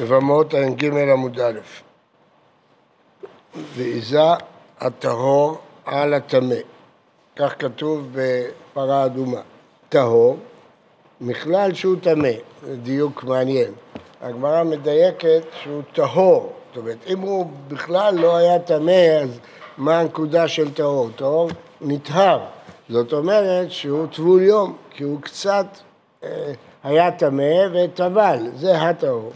לבמות ע"ג עמוד א', ועיזה הטהור על הטמא, כך כתוב בפרה אדומה, טהור, מכלל שהוא טמא, זה דיוק מעניין. הגמרא מדייקת שהוא טהור, זאת אומרת, אם הוא בכלל לא היה טמא, אז מה הנקודה של טהור? טהור נטהר, זאת אומרת שהוא טבול יום, כי הוא קצת אה, היה טמא וטבל, זה הטהור.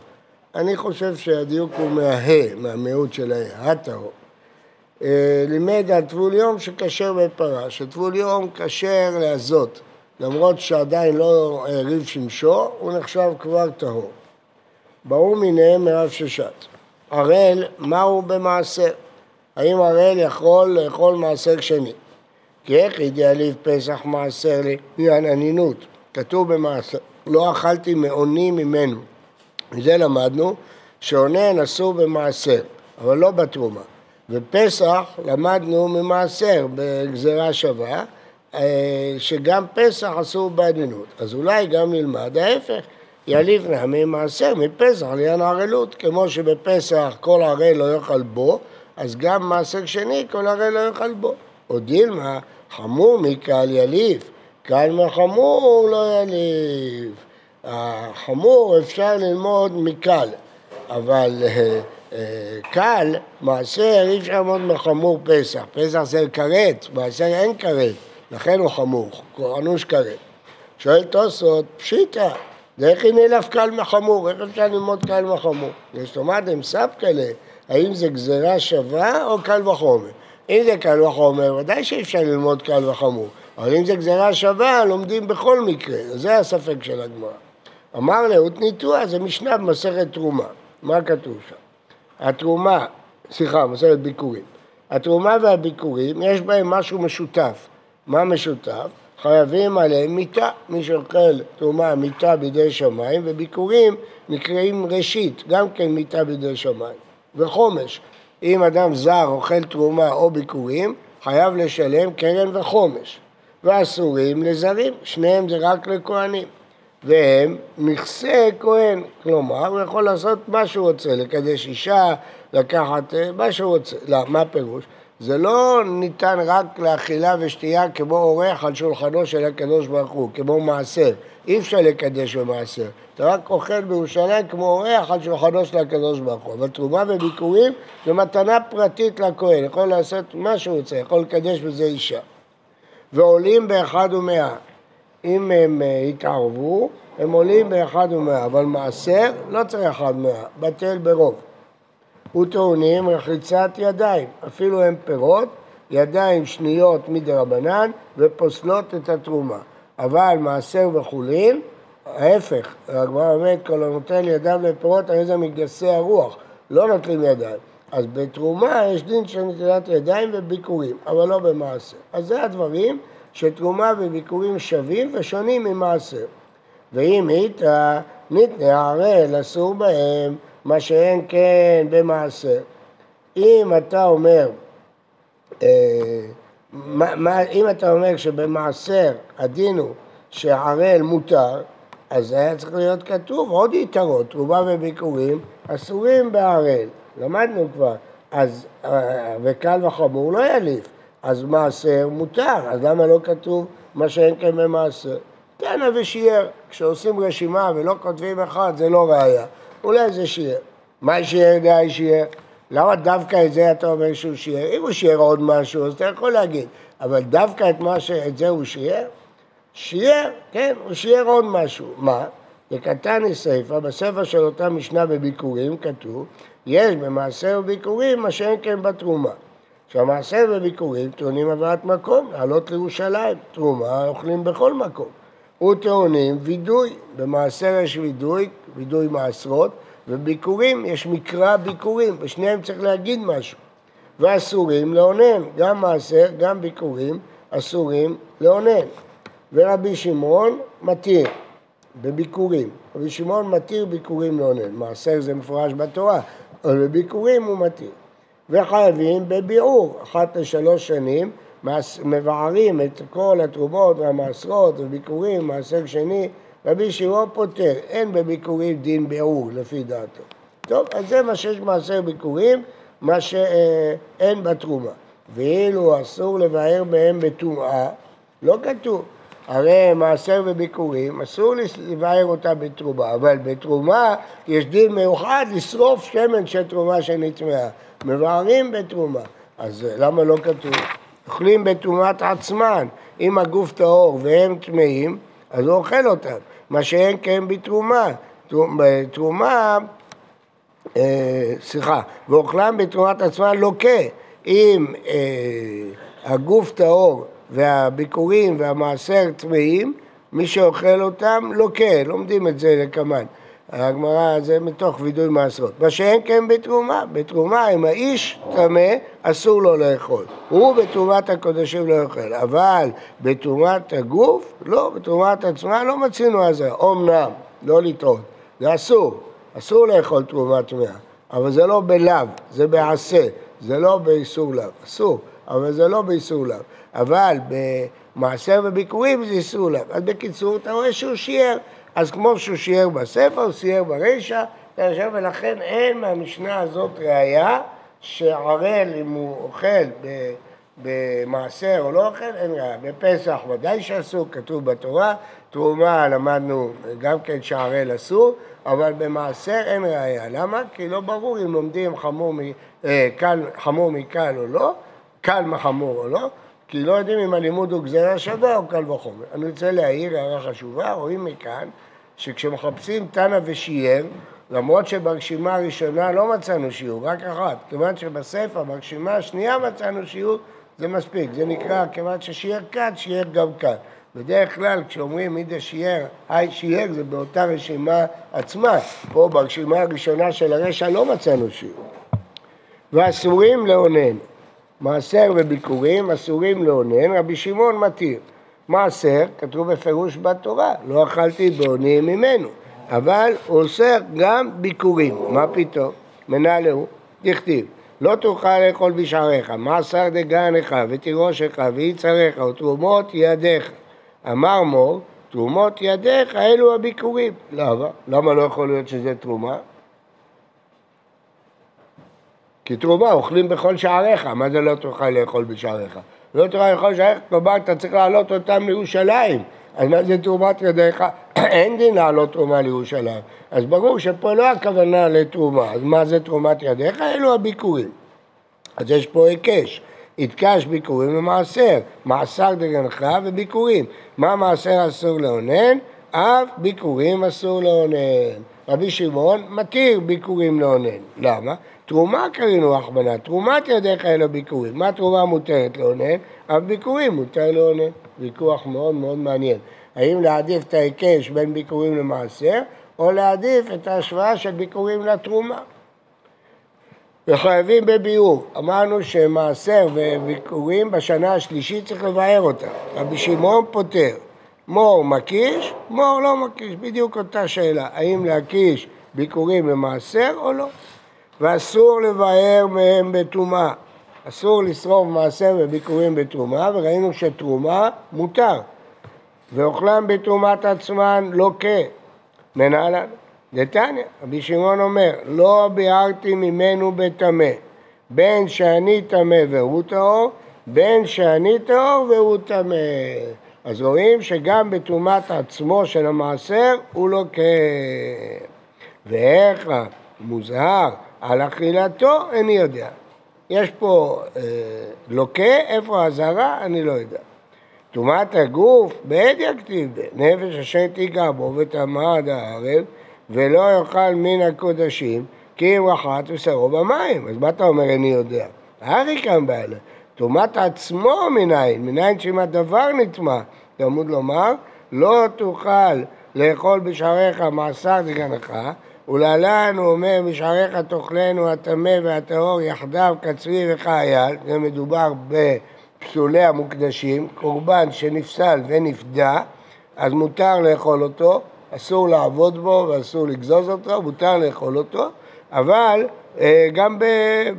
אני חושב שהדיוק הוא מהה, מהמיעוט של הה, הטהור. אה, לימד על טבול יום שכשר בפרה, שטבול יום כשר להזות, למרות שעדיין לא העריב שמשו, הוא נחשב כבר טהור. ברור מיניהם מרב ששת. ערל, מהו במעשר? האם ערל יכול לאכול מעשר שני? כי איך ידיעליב פסח מעשר לעניין אנינות? כתוב במעשר, לא אכלתי מעוני ממנו. מזה למדנו שעונן אסור במעשר, אבל לא בתרומה. ופסח למדנו ממעשר בגזירה שווה, אה, שגם פסח אסור בעדינות. אז אולי גם נלמד ההפך, יליף נחמי מעשר מפסח לעניין הערלות, כמו שבפסח כל ערל לא יאכל בו, אז גם מעשר שני כל ערל לא יאכל בו. או דילמה, חמור מקל יליף, קל מחמור לא יליף. החמור אפשר ללמוד מקל, אבל אה, אה, קל, מעשר, אי אפשר ללמוד מחמור פסח. פסח זה כרת, מעשר אין כרת, לכן הוא חמור, אנוש כרת. שואל תוספות, פשיטא, ואיך הנה נלף קל מחמור? איך אפשר ללמוד קל מחמור? יש לומר הם סבקלה, האם זה גזירה שווה או קל וחומר? אם זה קל וחומר, ודאי שאי אפשר ללמוד קל וחמור. אבל אם זה גזירה שווה, לומדים בכל מקרה. זה הספק של הגמרא. אמר לאות ניתוח, זה משנה במסכת תרומה. מה כתוב שם? התרומה, סליחה, מסכת ביקורים. התרומה והביקורים, יש בהם משהו משותף. מה משותף? חייבים עליהם מיתה. מי שאוכל תרומה מיתה בידי שמיים, וביקורים נקראים ראשית, גם כן מיתה בידי שמיים. וחומש, אם אדם זר אוכל תרומה או ביקורים, חייב לשלם קרן וחומש. ואסורים לזרים, שניהם זה רק לכהנים. והם מכסה כהן, כלומר הוא יכול לעשות מה שהוא רוצה, לקדש אישה, לקחת אה, מה שהוא רוצה. לא, מה הפירוש? זה לא ניתן רק לאכילה ושתייה כמו אורח על שולחנו של הקדוש ברוך הוא, כמו מעשר. אי אפשר לקדש במעשר. אתה רק אוכל בירושלים כמו אורח על שולחנו של הקדוש ברוך הוא. אבל תרומה וביקורים זה מתנה פרטית לכהן, יכול לעשות מה שהוא רוצה, יכול לקדש בזה אישה. ועולים באחד ומאה. אם הם אה, התערבו, הם עולים באחד ומאה, אבל מעשר לא צריך אחד מאה, בטל ברוב. וטעונים רחיצת ידיים, אפילו הם פירות, ידיים שניות מדרבנן ופוסלות את התרומה. אבל מעשר וחולין, ההפך, הגמרא אומרת כל הנוטל ידיו לפירות הרי זה מגסי הרוח, לא נוטלים ידיים. אז בתרומה יש דין של נטילת ידיים וביקורים, אבל לא במעשר. אז זה הדברים שתרומה וביקורים שווים ושונים ממעשר. ואם איתא ניתנה ערל אסור בהם מה שאין כן במעשר. אם אתה אומר, אה, אם אתה אומר שבמעשר הדין הוא שערל מותר, אז היה צריך להיות כתוב עוד יתרות, תרומה וביקורים אסורים בערל, למדנו כבר, אז, אה, וקל וחמור לא יליף, אז מעשר מותר, אז למה לא כתוב מה שאין כן במעשר? תנא ושיער, כשעושים רשימה ולא כותבים אחד זה לא ראייה, אולי זה שיער. מה שיער די שיער? למה דווקא את זה אתה אומר שהוא שיער? אם הוא שיער עוד משהו אז אתה יכול להגיד, אבל דווקא את, ש... את זה הוא שיער? שיער, כן, הוא שיער עוד משהו. מה? בקטני סיפא, בספר של אותה משנה בביקורים כתוב, יש במעשר וביקורים מה שאין כן בתרומה. שהמעשר וביקורים טעונים עבירת מקום, לעלות לירושלים, תרומה אוכלים בכל מקום. וטעונים וידוי, במעשר יש וידוי, וידוי מעשרות, וביקורים יש מקרא ביקורים, בשניהם צריך להגיד משהו. ואסורים לאונן, גם מעשר, גם ביקורים, אסורים לאונן. ורבי שמעון מתיר בביקורים. רבי שמעון מתיר ביקורים לאונן. מעשר זה מפורש בתורה, אבל בביקורים הוא מתיר. וחייבים בביעור, אחת לשלוש שנים, מבערים את כל התרומות והמעשרות וביקורים, מעשר שני, רבי שמעון פותר, אין בביקורים דין ביעור לפי דעתו. טוב, אז זה מה שיש במעשר ביקורים, מה שאין בתרומה. ואילו אסור לבאר בהם בטומאה, לא כתוב. הרי מעשר וביקורים, אסור לבאר אותה בתרומה, אבל בתרומה יש דין מיוחד לשרוף שמן של תרומה שנטמעה. מבארים בתרומה. אז למה לא כתוב? אוכלים בתרומת עצמן, אם הגוף טהור והם טמאים, אז הוא אוכל אותם. מה שאין כן בתרומה. בתרומה, אה, סליחה, ואוכלם בתרומת עצמן לוקה. אם אה, הגוף טהור והביקורים והמעשר טמאים, מי שאוכל אותם לוקה, לומדים את זה לקמן. הגמרא זה מתוך וידוי מעשרות. מה שאין כן בתרומה, בתרומה אם האיש טמא אסור לו לאכול. הוא בתרומת הקודשים לא יאכל, אבל בתרומת הגוף, לא, בתרומת עצמה לא מצינו על זה, אומנם, לא לטעות, זה אסור, אסור לאכול תרומה טמאה, אבל זה לא בלאו, זה בעשה, זה לא באיסור לאו, אסור, אבל זה לא באיסור לאו. אבל במעשר וביקורים זה איסור לאו. אז בקיצור, אתה רואה שהוא שיער. אז כמו שהוא שיער בספר, הוא שיער ברישא, ולכן אין מהמשנה הזאת ראייה שערל, אם הוא אוכל במעשר או לא אוכל, אין ראייה. בפסח ודאי שאסור, כתוב בתורה, תרומה למדנו גם כן שערל אסור, אבל במעשר אין ראייה. למה? כי לא ברור אם לומדים חמור, מ, אה, חמור מקל או לא, קל מחמור או לא, כי לא יודעים אם הלימוד הוא גזירה שווה או קל וחומר. אני רוצה להעיר הערה חשובה, רואים מכאן שכשמחפשים תנא ושיער, למרות שברשימה הראשונה לא מצאנו שיעור, רק אחת, כיוון שבספר, ברשימה השנייה מצאנו שיעור, זה מספיק, זה נקרא, כיוון ששיער כאן, שיער גם כאן. בדרך כלל כשאומרים מידה שיער, היי שיער, זה באותה רשימה עצמה. פה ברשימה הראשונה של הרשע לא מצאנו שיעור. ואסורים לאונן. מעשר וביקורים אסורים לאונן, רבי שמעון מתיר. מעשר, כתוב בפירוש בתורה, לא אכלתי באוני ממנו, אבל הוא אוסר גם ביקורים, מה פתאום? מנהלהו, דכתיב, לא תוכל לאכול בשעריך, מעשר דגנך ותירושך ויצריך ותרומות ידיך. אמר מור, תרומות ידיך אלו הביקורים. למה? למה לא יכול להיות שזה תרומה? כי תרומה אוכלים בכל שעריך, מה זה לא תוכל לאכול בשעריך? לא תוכל לאכול שעריך, כלומר אתה צריך להעלות אותם לירושלים, אז מה זה תרומת ידיך? אין דין להעלות תרומה לירושלים. אז ברור שפה לא הכוונה לתרומה, אז מה זה תרומת ידיך? אלו הביקורים. אז יש פה היקש. יתקש ביקורים ומעשר, מעשר דגנך וביקורים. מה מעשר אסור לאונן? אף ביקורים אסור לאונן. רבי שמעון מתיר ביקורים לאונן. למה? תרומה קרינו הכוונה, תרומת ידיך אל הביקורים. מה תרומה מותרת לאונן? אף ביקורים מותר לאונן. ויכוח מאוד מאוד מעניין. האם להעדיף את ההיקש בין ביקורים למעשר, או להעדיף את ההשוואה של ביקורים לתרומה. וחייבים בביאור. אמרנו שמעשר וביקורים בשנה השלישית צריך לבאר אותם. רבי שמעון פותר. מור מקיש, מור לא מקיש, בדיוק אותה שאלה. האם להקיש ביקורים למעשר או לא? ואסור לבאר מהם בטומאה. אסור לשרוף מעשר וביקורים בתרומה, וראינו שתרומה מותר. ואוכלם בתרומת עצמן לוקה. מנהלן. דתניא, רבי שמעון אומר, לא ביארתי ממנו בטמא, בין שאני טמא והוא טהור, בין שאני טהור והוא טמא. אז רואים שגם בתרומת עצמו של המעשר הוא לוקה. ואיך מוזהר על אכילתו, איני יודע. יש פה אה, לוקה, איפה האזהרה, אני לא יודע. טומאת הגוף, בעד יכתיב נפש אשר תיגע בו וטמא עד הערב, ולא יאכל מן הקודשים, כי אם רחת ושרו במים. אז מה אתה אומר, איני יודע? הארי כאן בעלה. טומאת עצמו מנין, מנין שאם הדבר נטמע. תלמוד לומר, לא תוכל לאכול בשעריך מעשר דגנך, ולהלן הוא אומר, בשעריך תאכלנו הטמא והטהור יחדיו כצבי וכאייל, זה מדובר בפסולי המוקדשים, קורבן שנפסל ונפדה, אז מותר לאכול אותו, אסור לעבוד בו ואסור לגזוז אותו, מותר לאכול אותו, אבל גם ב,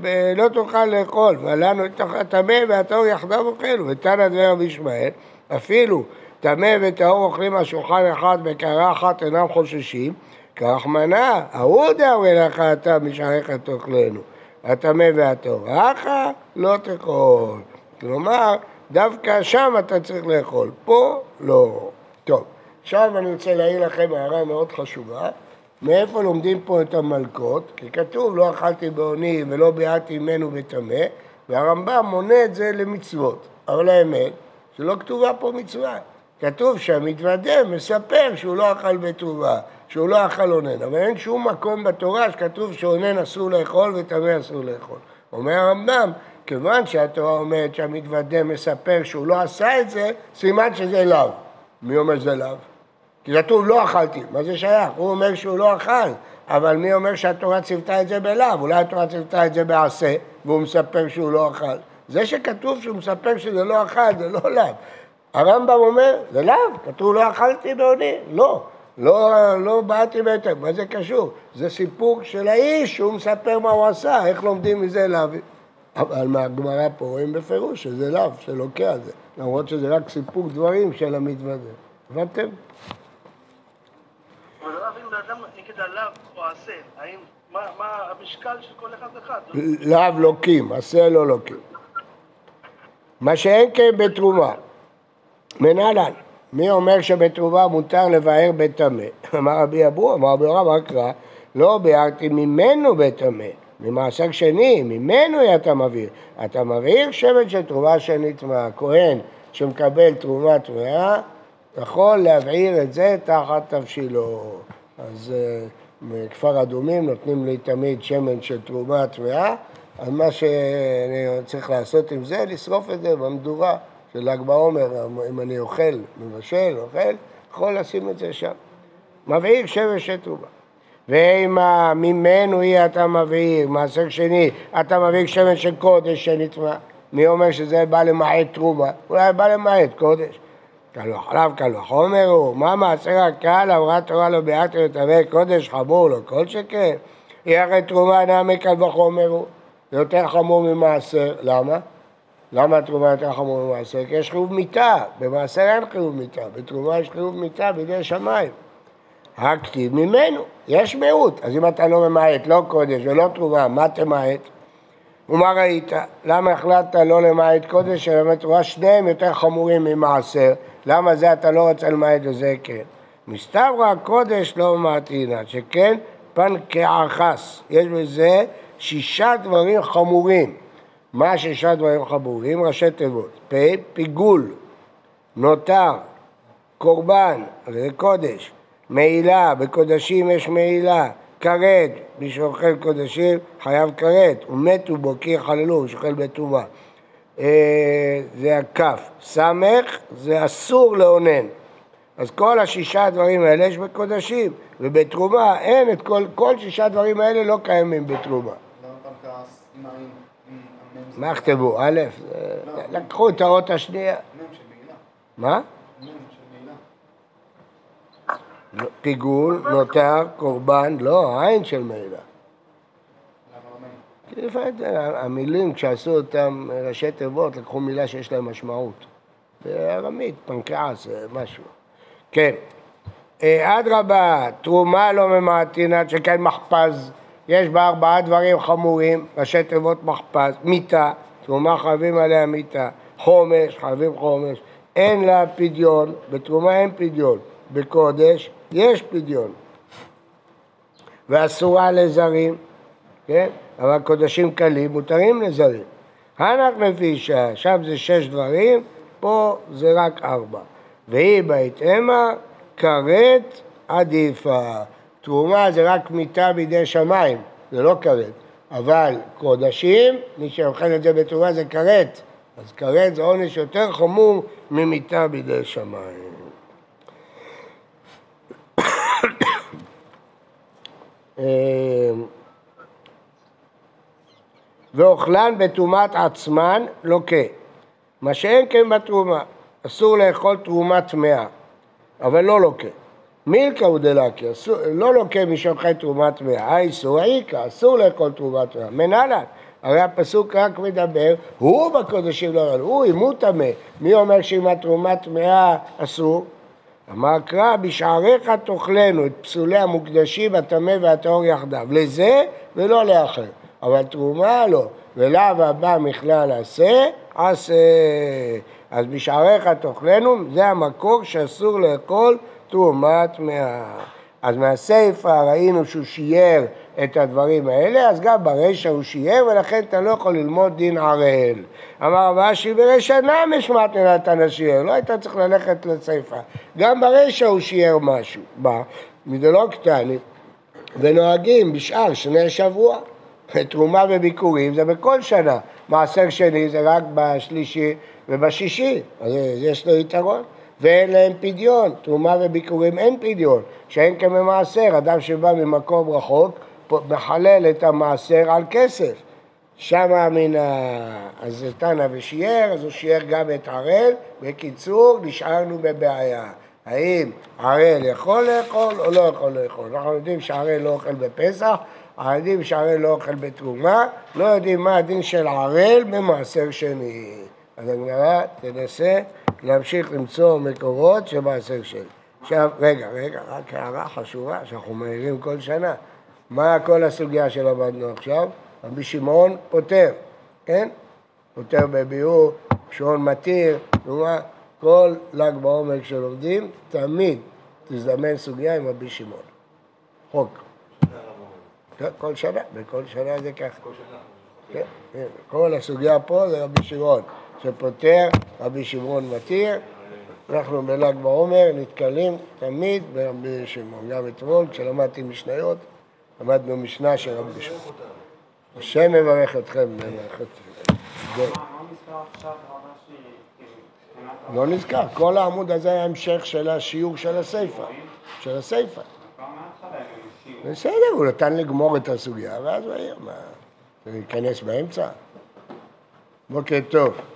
ב, לא תוכל לאכול, ולנו הטמא והטהור יחדיו אוכלו, ותנא דבר רבי ישמעאל, אפילו טמא וטהור אוכלים על שולחן אחד בקערה אחת אינם חוששים, כך מנה, ההוא דאורי לך אתה משעריך תאכלנו, הטמא והטהור, אחא לא תאכול. כלומר, דווקא שם אתה צריך לאכול, פה לא. טוב, עכשיו אני רוצה להעיר לכם הערה מאוד חשובה. מאיפה לומדים פה את המלקות? כי כתוב לא אכלתי בעוני ולא ביעתי ממנו בטמא, והרמב"ם מונה את זה למצוות. אבל האמת, שלא כתובה פה מצווה. כתוב שהמתוודה מספר שהוא לא אכל בטובה, שהוא לא אכל אונן, אבל אין שום מקום בתורה שכתוב שאונן אסור לאכול וטמא אסור לאכול. אומר הרמב"ם, כיוון שהתורה אומרת שהמתוודה מספר שהוא לא עשה את זה, סימן שזה לאו. מי אומר שזה לאו? כי כתוב לא אכלתי, מה זה שייך? הוא אומר שהוא לא אכל, אבל מי אומר שהתורה ציוותה את זה בלאו? אולי התורה ציוותה את זה בעשה, והוא מספר שהוא לא אכל. זה שכתוב שהוא מספר שזה לא אכל, זה לא לאו. הרמב"ם אומר, זה לאו, כתוב לא אכלתי בעוני, לא. לא, לא באתי בהתאם, מה זה קשור? זה סיפור של האיש שהוא מספר מה הוא עשה, איך לומדים מזה להביא. אבל מהגמרא פה רואים בפירוש שזה לאו, שלוקח זה, למרות שזה רק סיפור דברים של המתוודה. הבנתם? מה המשקל של כל אחד ואחד? לאו לוקים, עשה לא לוקים. מה שאין כן בתרומה. מנהלן, מי אומר שבתרומה מותר לבאר בטמא? אמר רבי אבו, אמר רבי יורם, מה קרא? לא ביארתי ממנו בטמא, ממעסק שני, ממנו אתה מבהיר. אתה מבהיר שמן של תרומה שנית מהכהן שמקבל תרומה טמאה, יכול להבעיר את זה תחת תבשילו. אז אה, בכפר אדומים נותנים לי תמיד שמן של תרומה טמאה, אז מה שאני צריך לעשות עם זה, לשרוף את זה במדורה של ל"ג בעומר, אם אני אוכל, מבשל, אוכל, יכול לשים את זה שם. מבעיר שמן של תרומה. ואם ממנו היא אתה מבעיר, מעשר שני, אתה מבעיר שמן של קודש שנטמע. מי אומר שזה בא למעט תרומה? אולי בא למעט קודש. קל וחלב, קל וחומר הוא, מה מעשר הקהל, אמרה תורה לא ביעתר לטמא קודש חמור לו כל שכן. היא הרי תרומה נעמי קל וחומר הוא. זה יותר חמור ממעשר, למה? למה התרומה יותר חמור ממעשר? כי יש חיוב מיתה, במעשר אין חיוב מיתה, בתרומה יש חיוב מיתה בידי שמיים. הכתיב ממנו, יש מיעוט, אז אם אתה לא ממעט, לא קודש ולא תרומה, מה תמעט? ומה ראית? למה החלטת לא למעט קודש, שבאמת רואה שניהם יותר חמורים ממעשר, למה זה אתה לא רוצה למעט וזה כן? מסתברא קודש לא מעטינא, שכן פנקעחס, יש בזה שישה דברים חמורים. מה שישה דברים חמורים? ראשי תיבות. פ', פיגול, נותר, קורבן, זה קודש, מעילה, בקודשים יש מעילה, כרת, מי שאוכל קודשים חייב כרת, ומתו בו כי יחללו, מי שאוכל בטומאה. אה, זה הכף. סמך זה אסור לאונן. אז כל השישה הדברים האלה יש בקודשים, ובתרומה אין את כל, כל שישה הדברים האלה לא קיימים בתרומה. מה יכתבו? א', לקחו את האות השנייה. מה? פיגול, נותר, קורבן, לא, עין של מעילה. כי לפעמים המילים, כשעשו אותם ראשי תיבות, לקחו מילה שיש להם משמעות. בארמית, פנקעס, משהו. כן. אה, אדרבה, תרומה לא ממעטינat, שכן מחפז, יש בה ארבעה דברים חמורים, ראשי תיבות מחפז, מיתה, תרומה חייבים עליה מיתה, חומש, חייבים חומש, אין לה פדיון, בתרומה אין פדיון, בקודש יש פדיון. ואסורה לזרים, כן? אבל קודשים קלים מותרים לזרים. הנח מפישה, שם זה שש דברים, פה זה רק ארבע. והיא בהתאמה כרת עדיפה. תרומה זה רק מיתה בידי שמיים, זה לא כרת. אבל קודשים, מי שאוכל את זה בתרומה זה כרת. אז כרת זה עונש יותר חמור ממיתה בידי שמיים. ואוכלן בטומאת עצמן לוקה. מה שאין כן בתרומה, אסור לאכול תרומה טמאה, אבל לא לוקה. מילקא הוא דלקי, לא לוקה מי שאוכל תרומה טמאה, האיסור העיקה, אסור לאכול תרומה טמאה. מנהלן, הרי הפסוק רק מדבר, הוא בקודשים לא רלו, הוא אם הוא טמא. מי אומר שאם התרומה טמאה אסור? אמר קרא, בשעריך תאכלנו את פסולי המוקדשים, הטמא והטהור יחדיו, לזה ולא לאחר. אבל תרומה לא, ולאו הבא מכלל עשה, עשה. אז בשעריך תאכלנו, זה המקור שאסור לאכול תרומת מה... אז מהסיפא ראינו שהוא שיער את הדברים האלה, אז גם ברישא הוא שיער, ולכן אתה לא יכול ללמוד דין ערל. אמר רב אשי ברישא נמש מתנת השיער, לא היית צריך ללכת לסיפא. גם ברישא הוא שיער משהו. מה? מדלא קטני, ונוהגים בשאר שני שבוע. תרומה וביקורים זה בכל שנה. מעשר שני זה רק בשלישי ובשישי, אז יש לו יתרון. ואין להם פדיון, תרומה וביקורים אין פדיון, שאין כממעשר, אדם שבא ממקום רחוק מחלל את המעשר על כסף. שמה מן ה... ושיער, אז הוא שיער גם את ערל. בקיצור, נשארנו בבעיה. האם ערל יכול לאכול או לא יכול לאכול? אנחנו יודעים שערל לא אוכל בפסח, יודעים שערל לא אוכל בתרומה, לא יודעים מה הדין של ערל במעשר שני. אז הגמרא תנסה להמשיך למצוא מקורות שמעשר שני. עכשיו, רגע, רגע, רק הערה חשובה שאנחנו מעירים כל שנה. מה כל הסוגיה שלמדנו עכשיו? רבי שמעון פותר, כן? פותר בביאור, שעון מתיר, כלומר, כל ל"ג בעומר כשלומדים, תמיד תזדמן סוגיה עם רבי שמעון. חוק. כן, כל שנה, בכל שנה זה ככה. כל שנה. כן, כן, כל הסוגיה פה זה רבי שמעון, שפותר, רבי שמעון מתיר. אנחנו בל"ג בעומר נתקלים תמיד ברבי שמעון. גם אתמול כשלמדתי משניות, למדנו משנה של רבי שמעון. השם יברך אתכם במערכת לא נזכר, כל העמוד הזה היה המשך של השיעור של הסיפא, של הסיפא. בסדר, הוא נתן לגמור את הסוגיה, ואז היה, מה, להיכנס באמצע? בוקר טוב.